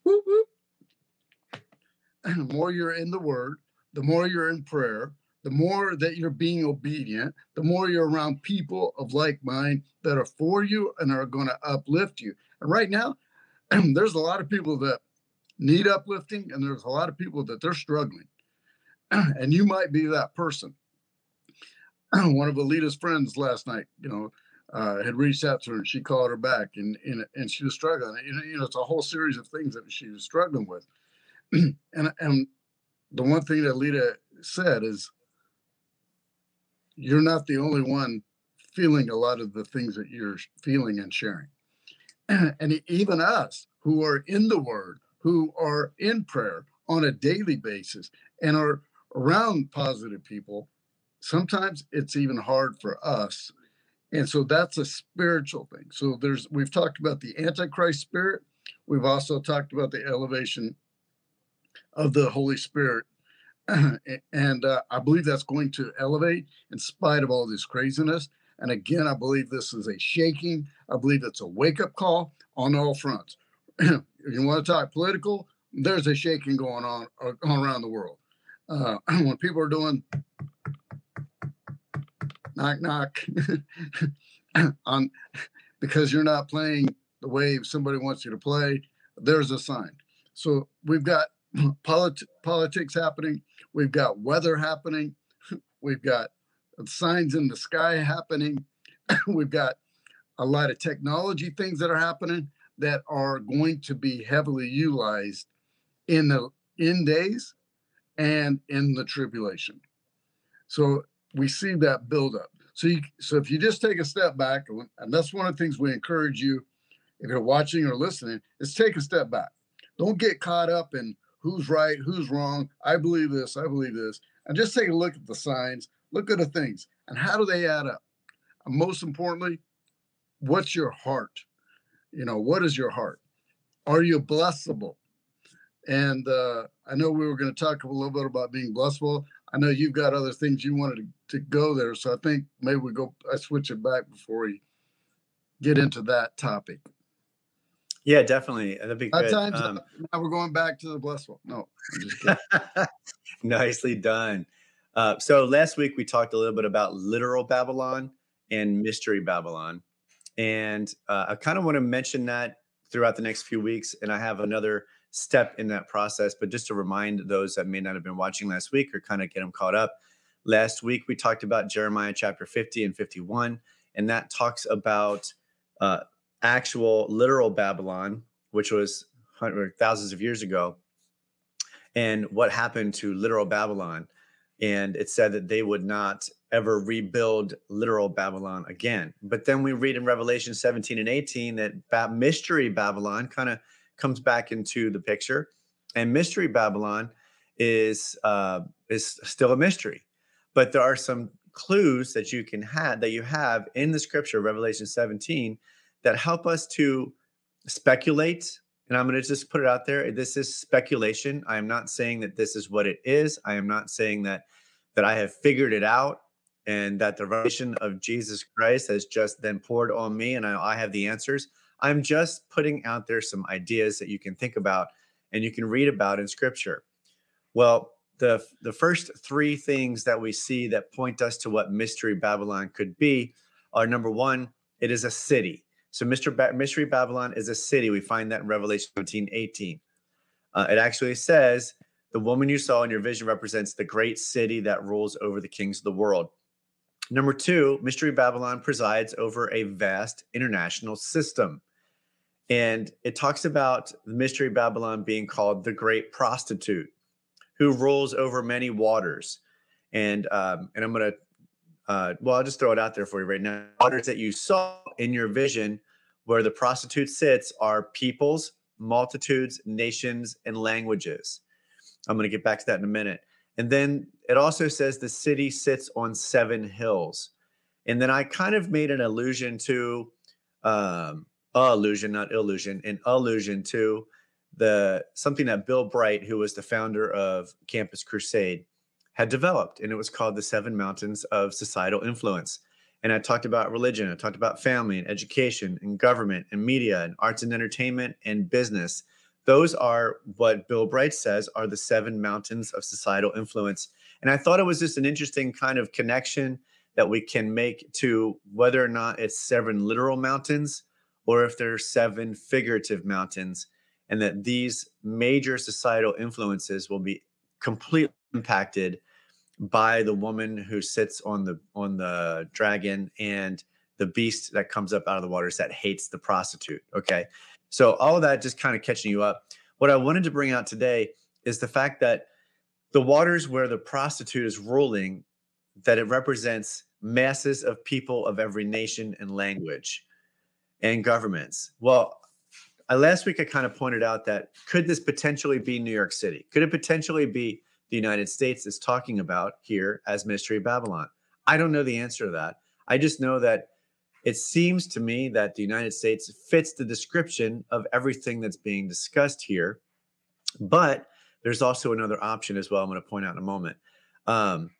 whoop, whoop, the more you're in the word, the more you're in prayer, the more that you're being obedient, the more you're around people of like mind that are for you and are going to uplift you. And right now, there's a lot of people that need uplifting, and there's a lot of people that they're struggling. and you might be that person. One of Alita's friends last night, you know, uh, had reached out to her and she called her back and and, and she was struggling. You know, you know, it's a whole series of things that she was struggling with. and and the one thing that Alita said is you're not the only one feeling a lot of the things that you're feeling and sharing. And even us who are in the word, who are in prayer on a daily basis and are around positive people, sometimes it's even hard for us. And so that's a spiritual thing. So there's we've talked about the antichrist spirit. We've also talked about the elevation of the Holy Spirit and uh, I believe that's going to elevate in spite of all this craziness. And again, I believe this is a shaking. I believe it's a wake up call on all fronts. you want to talk political, there's a shaking going on, uh, around the world. Uh, when people are doing knock knock on because you're not playing the way somebody wants you to play, there's a sign. So we've got polit- politics happening. We've got weather happening. We've got signs in the sky happening. We've got a lot of technology things that are happening that are going to be heavily utilized in the end days and in the tribulation. So we see that build up. So you, so if you just take a step back, and that's one of the things we encourage you, if you're watching or listening, is take a step back. Don't get caught up in who's right, who's wrong. I believe this, I believe this. And just take a look at the signs, look at the things, and how do they add up? And most importantly, what's your heart? You know, what is your heart? Are you blessable? And uh, I know we were going to talk a little bit about being blessable. I know you've got other things you wanted to, to go there. So I think maybe we go, I switch it back before we get into that topic. Yeah, definitely. That'd be good. Times, um, now we're going back to the blessful. No, nicely done. Uh, so last week we talked a little bit about literal Babylon and mystery Babylon, and uh, I kind of want to mention that throughout the next few weeks. And I have another step in that process, but just to remind those that may not have been watching last week or kind of get them caught up. Last week we talked about Jeremiah chapter 50 and 51, and that talks about uh, actual literal Babylon, which was hundreds, thousands of years ago, and what happened to literal Babylon. And it said that they would not ever rebuild literal Babylon again. But then we read in Revelation 17 and 18 that mystery Babylon kind of comes back into the picture, and mystery Babylon is uh, is still a mystery. But there are some clues that you can have that you have in the scripture, Revelation 17, that help us to speculate. And I'm going to just put it out there. This is speculation. I am not saying that this is what it is. I am not saying that that I have figured it out and that the revelation of Jesus Christ has just then poured on me and I, I have the answers. I'm just putting out there some ideas that you can think about and you can read about in scripture. Well, the the first three things that we see that point us to what mystery Babylon could be are number 1, it is a city. So Mr. Ba- Mystery Babylon is a city. We find that in Revelation 17, 18. Uh, it actually says, the woman you saw in your vision represents the great city that rules over the kings of the world. Number two, Mystery Babylon presides over a vast international system. And it talks about the Mystery Babylon being called the great prostitute who rules over many waters. And um, and I'm going to uh, well, I'll just throw it out there for you right now. Waters that you saw in your vision, where the prostitute sits, are peoples, multitudes, nations, and languages. I'm going to get back to that in a minute. And then it also says the city sits on seven hills. And then I kind of made an allusion to, um, illusion, not illusion, an allusion to the something that Bill Bright, who was the founder of Campus Crusade, had developed, and it was called the Seven Mountains of Societal Influence. And I talked about religion, I talked about family and education and government and media and arts and entertainment and business. Those are what Bill Bright says are the seven mountains of societal influence. And I thought it was just an interesting kind of connection that we can make to whether or not it's seven literal mountains or if there are seven figurative mountains, and that these major societal influences will be completely impacted by the woman who sits on the on the dragon and the beast that comes up out of the waters that hates the prostitute. Okay. So all of that just kind of catching you up. What I wanted to bring out today is the fact that the waters where the prostitute is ruling, that it represents masses of people of every nation and language and governments. Well, I, last week I kind of pointed out that could this potentially be New York City? Could it potentially be the United States is talking about here as Mystery of Babylon? I don't know the answer to that. I just know that it seems to me that the United States fits the description of everything that's being discussed here. But there's also another option as well. I'm going to point out in a moment. Um,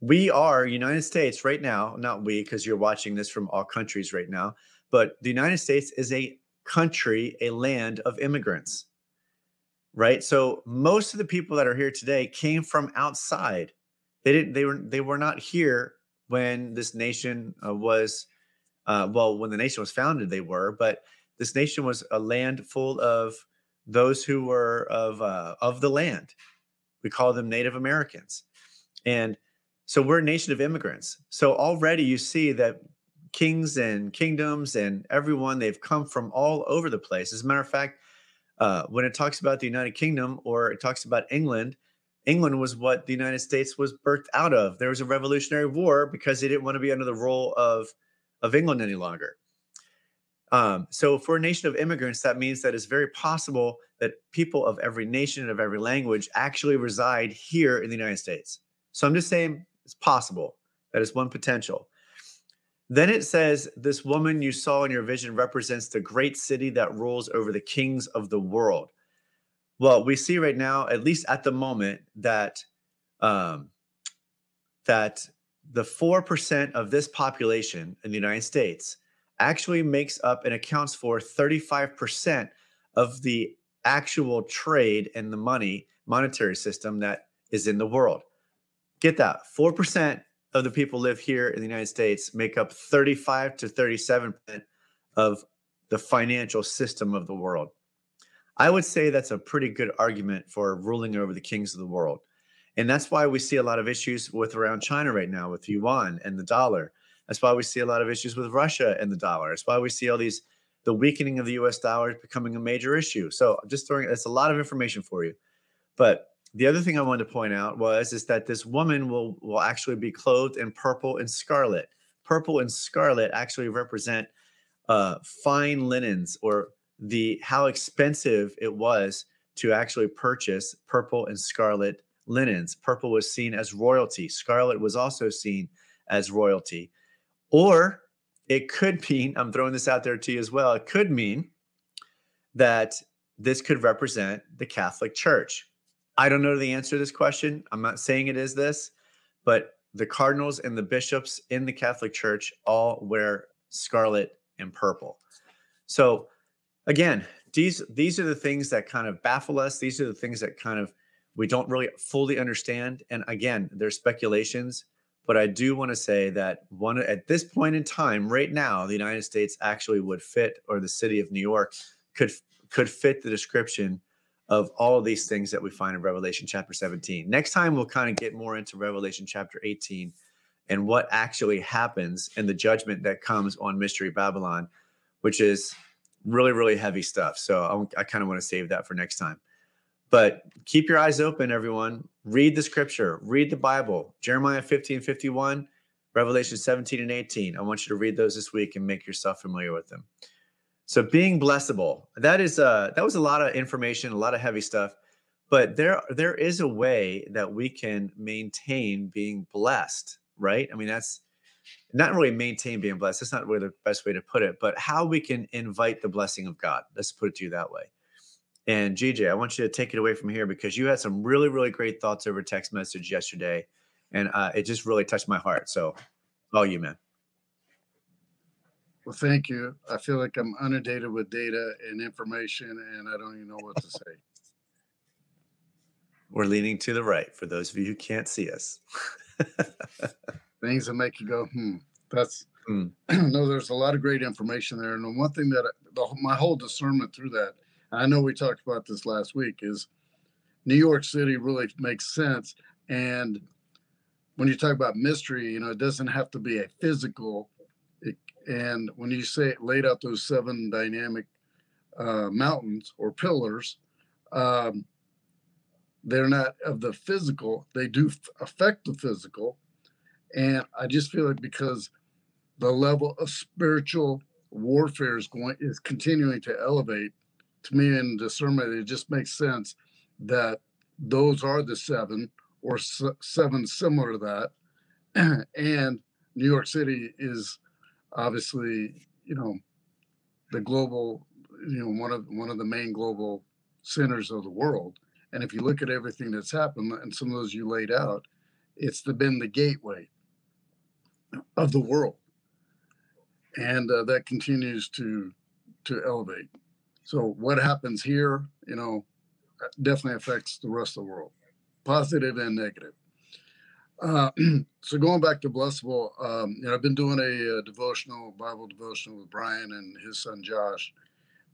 we are United States right now, not we, because you're watching this from all countries right now, but the United States is a country, a land of immigrants, right? So most of the people that are here today came from outside. They didn't. They were. They were not here when this nation uh, was uh, well, when the nation was founded, they were, but this nation was a land full of those who were of uh, of the land. We call them Native Americans, and so we're a nation of immigrants. So already you see that kings and kingdoms and everyone they've come from all over the place. As a matter of fact, uh, when it talks about the United Kingdom or it talks about England, England was what the United States was birthed out of. There was a Revolutionary War because they didn't want to be under the rule of of England any longer. Um, so, for a nation of immigrants, that means that it's very possible that people of every nation and of every language actually reside here in the United States. So, I'm just saying it's possible. That is one potential. Then it says, This woman you saw in your vision represents the great city that rules over the kings of the world. Well, we see right now, at least at the moment, that um, that the 4% of this population in the United States actually makes up and accounts for 35% of the actual trade and the money monetary system that is in the world. Get that 4% of the people live here in the United States make up 35 to 37% of the financial system of the world. I would say that's a pretty good argument for ruling over the kings of the world. And that's why we see a lot of issues with around China right now with yuan and the dollar. That's why we see a lot of issues with Russia and the dollar. That's why we see all these the weakening of the US dollar becoming a major issue. So I'm just throwing it's a lot of information for you. But the other thing I wanted to point out was is that this woman will will actually be clothed in purple and scarlet. Purple and scarlet actually represent uh, fine linens or the how expensive it was to actually purchase purple and scarlet linens. Purple was seen as royalty. Scarlet was also seen as royalty. Or it could mean, I'm throwing this out there to you as well, it could mean that this could represent the Catholic Church. I don't know the answer to this question. I'm not saying it is this, but the cardinals and the bishops in the Catholic Church all wear scarlet and purple. So again, these these are the things that kind of baffle us. These are the things that kind of we don't really fully understand. And again, there's speculations, but I do want to say that one at this point in time, right now, the United States actually would fit, or the city of New York could could fit the description of all of these things that we find in Revelation chapter 17. Next time, we'll kind of get more into Revelation chapter 18 and what actually happens in the judgment that comes on Mystery Babylon, which is really, really heavy stuff. So I, I kind of want to save that for next time. But keep your eyes open, everyone. Read the scripture, read the Bible. Jeremiah 15, 51, Revelation 17 and 18. I want you to read those this week and make yourself familiar with them. So being blessable, that is uh that was a lot of information, a lot of heavy stuff. But there there is a way that we can maintain being blessed, right? I mean, that's not really maintain being blessed. That's not really the best way to put it, but how we can invite the blessing of God. Let's put it to you that way. And GJ, I want you to take it away from here because you had some really, really great thoughts over text message yesterday, and uh, it just really touched my heart. So, all you, man. Well, thank you. I feel like I'm inundated with data and information, and I don't even know what to say. We're leaning to the right for those of you who can't see us. Things that make you go, hmm. That's mm. no. There's a lot of great information there, and one thing that the, my whole discernment through that, I know we talked about this last week, is New York City really makes sense. And when you talk about mystery, you know, it doesn't have to be a physical. It, and when you say laid out those seven dynamic uh, mountains or pillars, um, they're not of the physical. They do affect the physical, and I just feel like because the level of spiritual warfare is going is continuing to elevate, to me in discernment, it just makes sense that those are the seven or seven similar to that. and New York City is obviously, you know, the global, you know, one of one of the main global centers of the world. And if you look at everything that's happened and some of those you laid out, it's the, been the gateway of the world, and uh, that continues to to elevate. So what happens here, you know, definitely affects the rest of the world, positive and negative. Uh, so going back to Blessable, um, you know, I've been doing a, a, devotional, Bible devotional with Brian and his son Josh,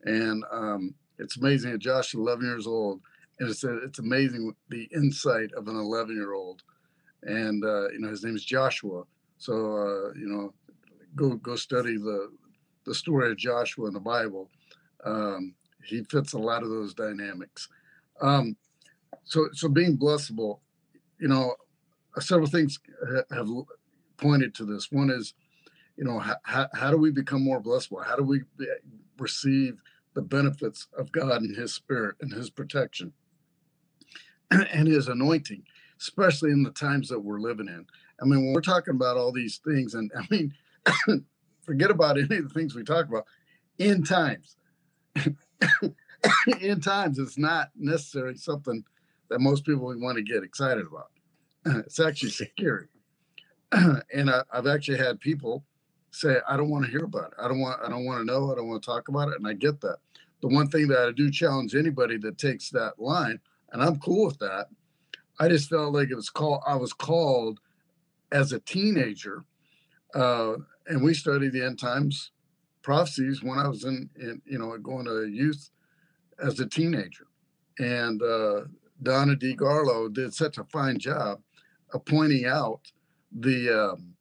and um, it's amazing. Josh is 11 years old, and it's a, it's amazing the insight of an 11 year old, and uh, you know his name is Joshua. So uh, you know, go go study the the story of Joshua in the Bible. Um, he fits a lot of those dynamics. Um, so, so being blessable, you know, several things uh, have pointed to this. One is, you know, how, how do we become more blessable? How do we eh, receive the benefits of God and His Spirit and His protection and His anointing, especially in the times that we're living in? I mean, when we're talking about all these things, and I mean, forget about any of the things we talk about end times. end times it's not necessarily something that most people want to get excited about. It's actually scary. and I, have actually had people say, I don't want to hear about it. I don't want I don't want to know. I don't want to talk about it. And I get that. The one thing that I do challenge anybody that takes that line, and I'm cool with that. I just felt like it was called I was called as a teenager. Uh, and we studied the end times prophecies when I was in, in you know, going to youth as a teenager. And uh, Donna DeGarlo did such a fine job pointing out the um,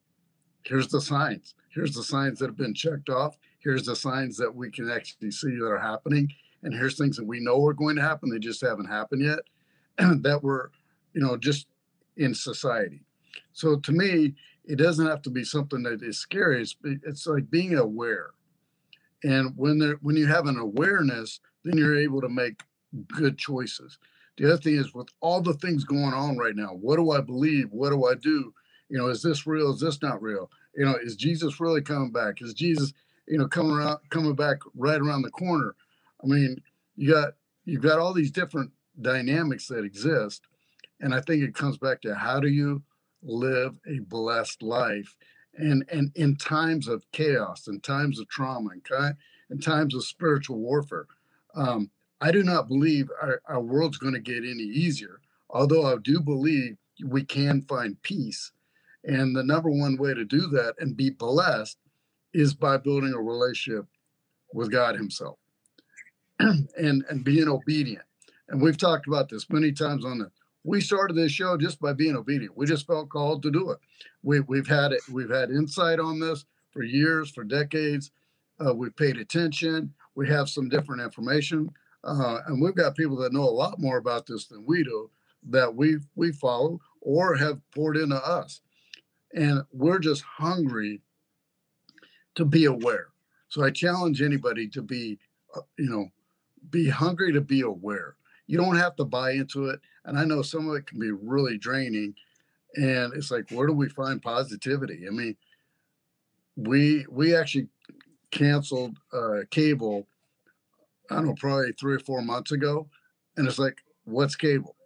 here's the signs. Here's the signs that have been checked off. Here's the signs that we can actually see that are happening. And here's things that we know are going to happen. They just haven't happened yet. that were, you know, just in society. So to me, it doesn't have to be something that is scary. It's, it's like being aware. And when there, when you have an awareness, then you're able to make good choices. The other thing is with all the things going on right now, what do I believe? What do I do? You know, is this real? Is this not real? You know, is Jesus really coming back? Is Jesus, you know, coming around coming back right around the corner? I mean, you got you've got all these different dynamics that exist. And I think it comes back to how do you live a blessed life? And and in times of chaos, in times of trauma, and in times of spiritual warfare, um, I do not believe our, our world's going to get any easier, although I do believe we can find peace. And the number one way to do that and be blessed is by building a relationship with God Himself and, and being obedient. And we've talked about this many times on the we started this show just by being obedient. We just felt called to do it. We, we've had it. We've had insight on this for years, for decades. Uh, we've paid attention we have some different information, uh, and we've got people that know a lot more about this than we do that we we follow or have poured into us, and we're just hungry to be aware. So I challenge anybody to be, uh, you know, be hungry to be aware. You don't have to buy into it, and I know some of it can be really draining. And it's like, where do we find positivity? I mean, we we actually canceled uh, cable, I don't know, probably three or four months ago. And it's like, what's cable?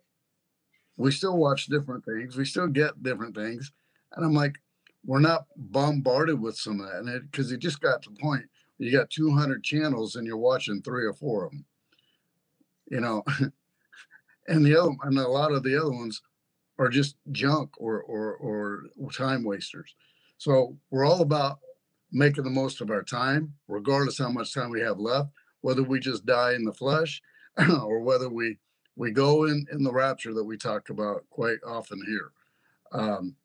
We still watch different things. We still get different things. And I'm like, we're not bombarded with some of that. And it, it just got to the point you got 200 channels and you're watching three or four of them, you know. and the other and a lot of the other ones are just junk or or or time wasters. So we're all about making the most of our time, regardless how much time we have left, whether we just die in the flesh or whether we we go in in the rapture that we talk about quite often here. Um,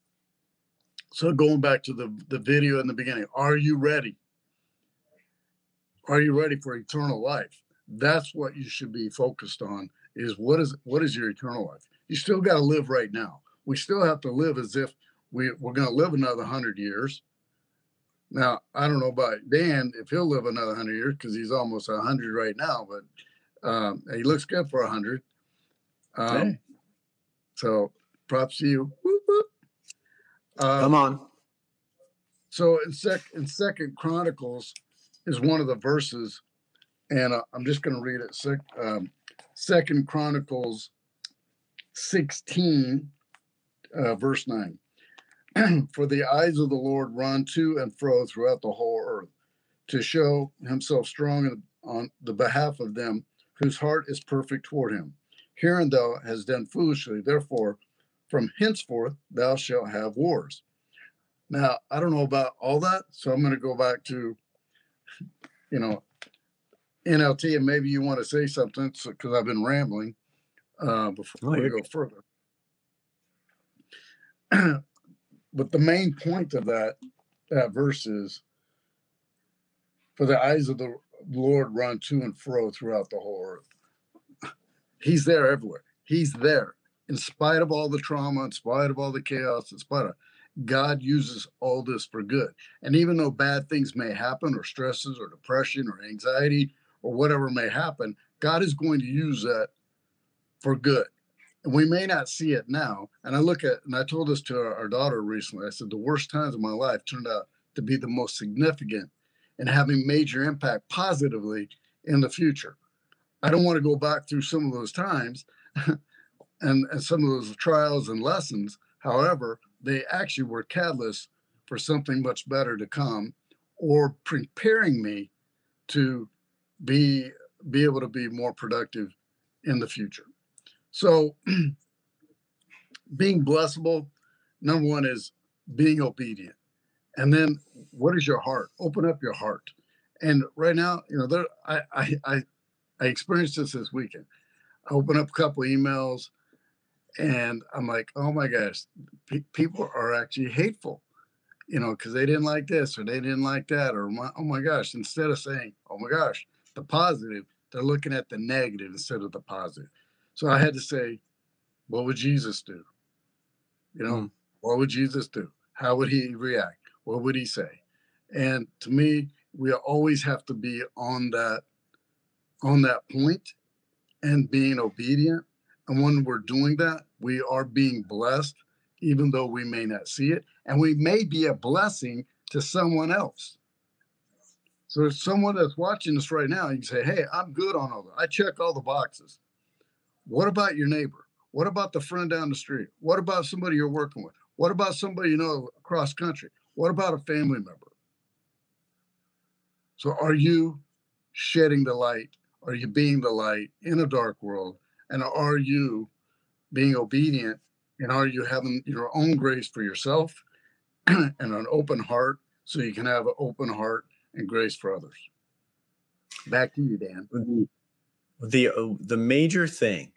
so going back to the the video in the beginning, are you ready? Are you ready for eternal life? That's what you should be focused on. Is what is what is your eternal life? You still got to live right now. We still have to live as if we, we're going to live another hundred years. Now, I don't know about Dan if he'll live another hundred years because he's almost hundred right now, but um, he looks good for hundred. Um, hey. So props to you. Whoop, whoop. Uh, Come on. So in sec in Second Chronicles is one of the verses, and uh, I'm just going to read it. Sec, um, Second Chronicles 16, uh, verse 9. For the eyes of the Lord run to and fro throughout the whole earth to show himself strong on the behalf of them whose heart is perfect toward him. Herein thou hast done foolishly, therefore, from henceforth thou shalt have wars. Now, I don't know about all that, so I'm going to go back to, you know, NLT, and maybe you want to say something because I've been rambling uh, before oh, we go further. but the main point of that that verse is, "For the eyes of the Lord run to and fro throughout the whole earth." He's there everywhere. He's there in spite of all the trauma, in spite of all the chaos, in spite of God uses all this for good. And even though bad things may happen, or stresses, or depression, or anxiety, or whatever may happen, God is going to use that for good. We may not see it now. And I look at, and I told this to our, our daughter recently. I said, the worst times of my life turned out to be the most significant and having major impact positively in the future. I don't want to go back through some of those times and, and some of those trials and lessons. However, they actually were catalysts for something much better to come or preparing me to be be able to be more productive in the future. So being blessable, number one is being obedient. And then what is your heart? Open up your heart. And right now, you know, there I I I, I experienced this this weekend. I open up a couple emails and I'm like, oh my gosh, pe- people are actually hateful, you know, because they didn't like this or they didn't like that, or my, oh my gosh, instead of saying, oh my gosh, the positive, they're looking at the negative instead of the positive. So I had to say, what would Jesus do? You know, mm. what would Jesus do? How would he react? What would he say? And to me, we always have to be on that on that point and being obedient and when we're doing that, we are being blessed, even though we may not see it. And we may be a blessing to someone else. So if someone that's watching this right now, you can say, Hey, I'm good on all that. I check all the boxes. What about your neighbor? What about the friend down the street? What about somebody you're working with? What about somebody you know across country? What about a family member? So are you shedding the light? Are you being the light in a dark world? And are you being obedient? And are you having your own grace for yourself and an open heart so you can have an open heart and grace for others? Back to you, Dan. The uh, the major thing,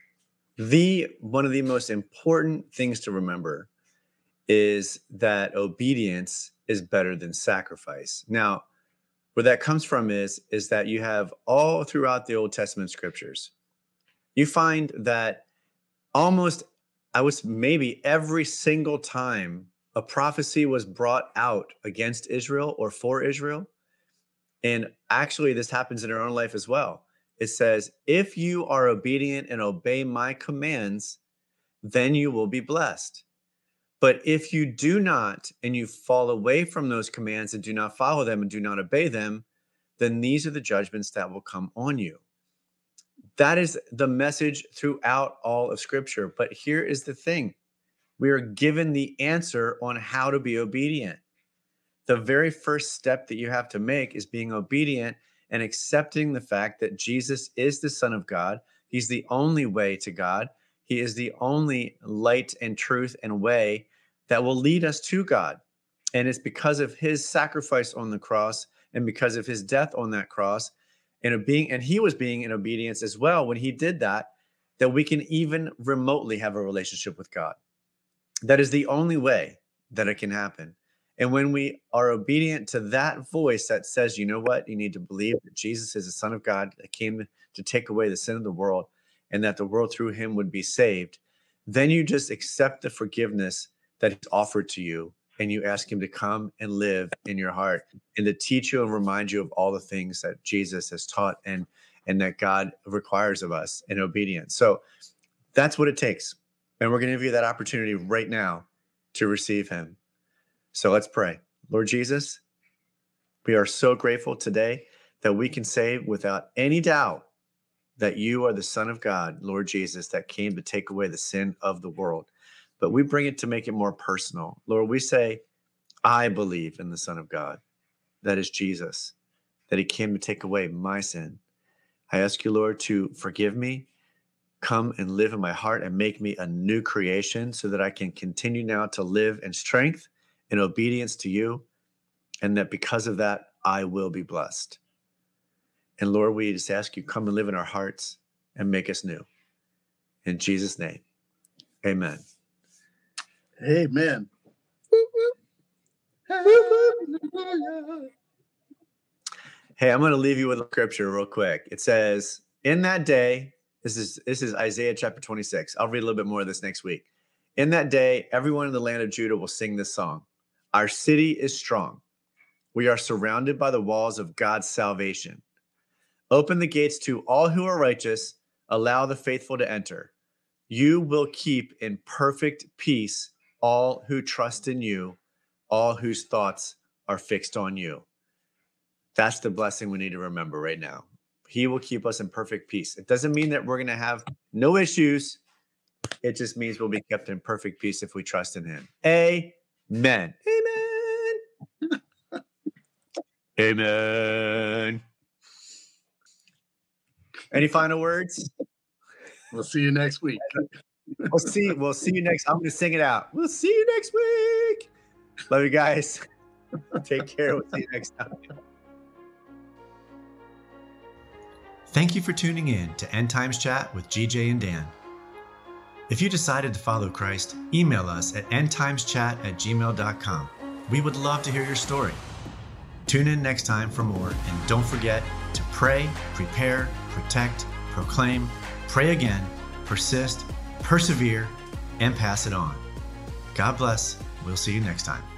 the one of the most important things to remember is that obedience is better than sacrifice. Now, where that comes from is is that you have all throughout the Old Testament scriptures you find that almost I was maybe every single time a prophecy was brought out against Israel or for Israel. And actually, this happens in our own life as well. It says, If you are obedient and obey my commands, then you will be blessed. But if you do not, and you fall away from those commands and do not follow them and do not obey them, then these are the judgments that will come on you. That is the message throughout all of Scripture. But here is the thing we are given the answer on how to be obedient. The very first step that you have to make is being obedient and accepting the fact that Jesus is the Son of God. He's the only way to God. He is the only light and truth and way that will lead us to God. And it's because of his sacrifice on the cross and because of his death on that cross and being and he was being in obedience as well when he did that that we can even remotely have a relationship with God. That is the only way that it can happen. And when we are obedient to that voice that says, you know what, you need to believe that Jesus is the Son of God that came to take away the sin of the world and that the world through him would be saved, then you just accept the forgiveness that he's offered to you and you ask him to come and live in your heart and to teach you and remind you of all the things that Jesus has taught and and that God requires of us in obedience. So that's what it takes. And we're going to give you that opportunity right now to receive him. So let's pray. Lord Jesus, we are so grateful today that we can say without any doubt that you are the Son of God, Lord Jesus, that came to take away the sin of the world. But we bring it to make it more personal. Lord, we say, I believe in the Son of God, that is Jesus, that he came to take away my sin. I ask you, Lord, to forgive me, come and live in my heart and make me a new creation so that I can continue now to live in strength and obedience to you. And that because of that, I will be blessed. And Lord, we just ask you, come and live in our hearts and make us new. In Jesus' name, amen. Amen. Hey, I'm going to leave you with a scripture real quick. It says, "In that day, this is this is Isaiah chapter 26. I'll read a little bit more of this next week. In that day, everyone in the land of Judah will sing this song. Our city is strong. We are surrounded by the walls of God's salvation. Open the gates to all who are righteous, allow the faithful to enter. You will keep in perfect peace all who trust in you, all whose thoughts are fixed on you. That's the blessing we need to remember right now. He will keep us in perfect peace. It doesn't mean that we're going to have no issues. It just means we'll be kept in perfect peace if we trust in Him. Amen. Amen. Amen. Any final words? We'll see you next week. We'll see. We'll see you next. I'm going to sing it out. We'll see you next week. Love you guys. Take care. We'll see you next time. Thank you for tuning in to End Times Chat with GJ and Dan. If you decided to follow Christ, email us at endtimeschat at gmail.com. We would love to hear your story. Tune in next time for more, and don't forget to pray, prepare, protect, proclaim, pray again, persist, persevere, and pass it on. God bless. We'll see you next time.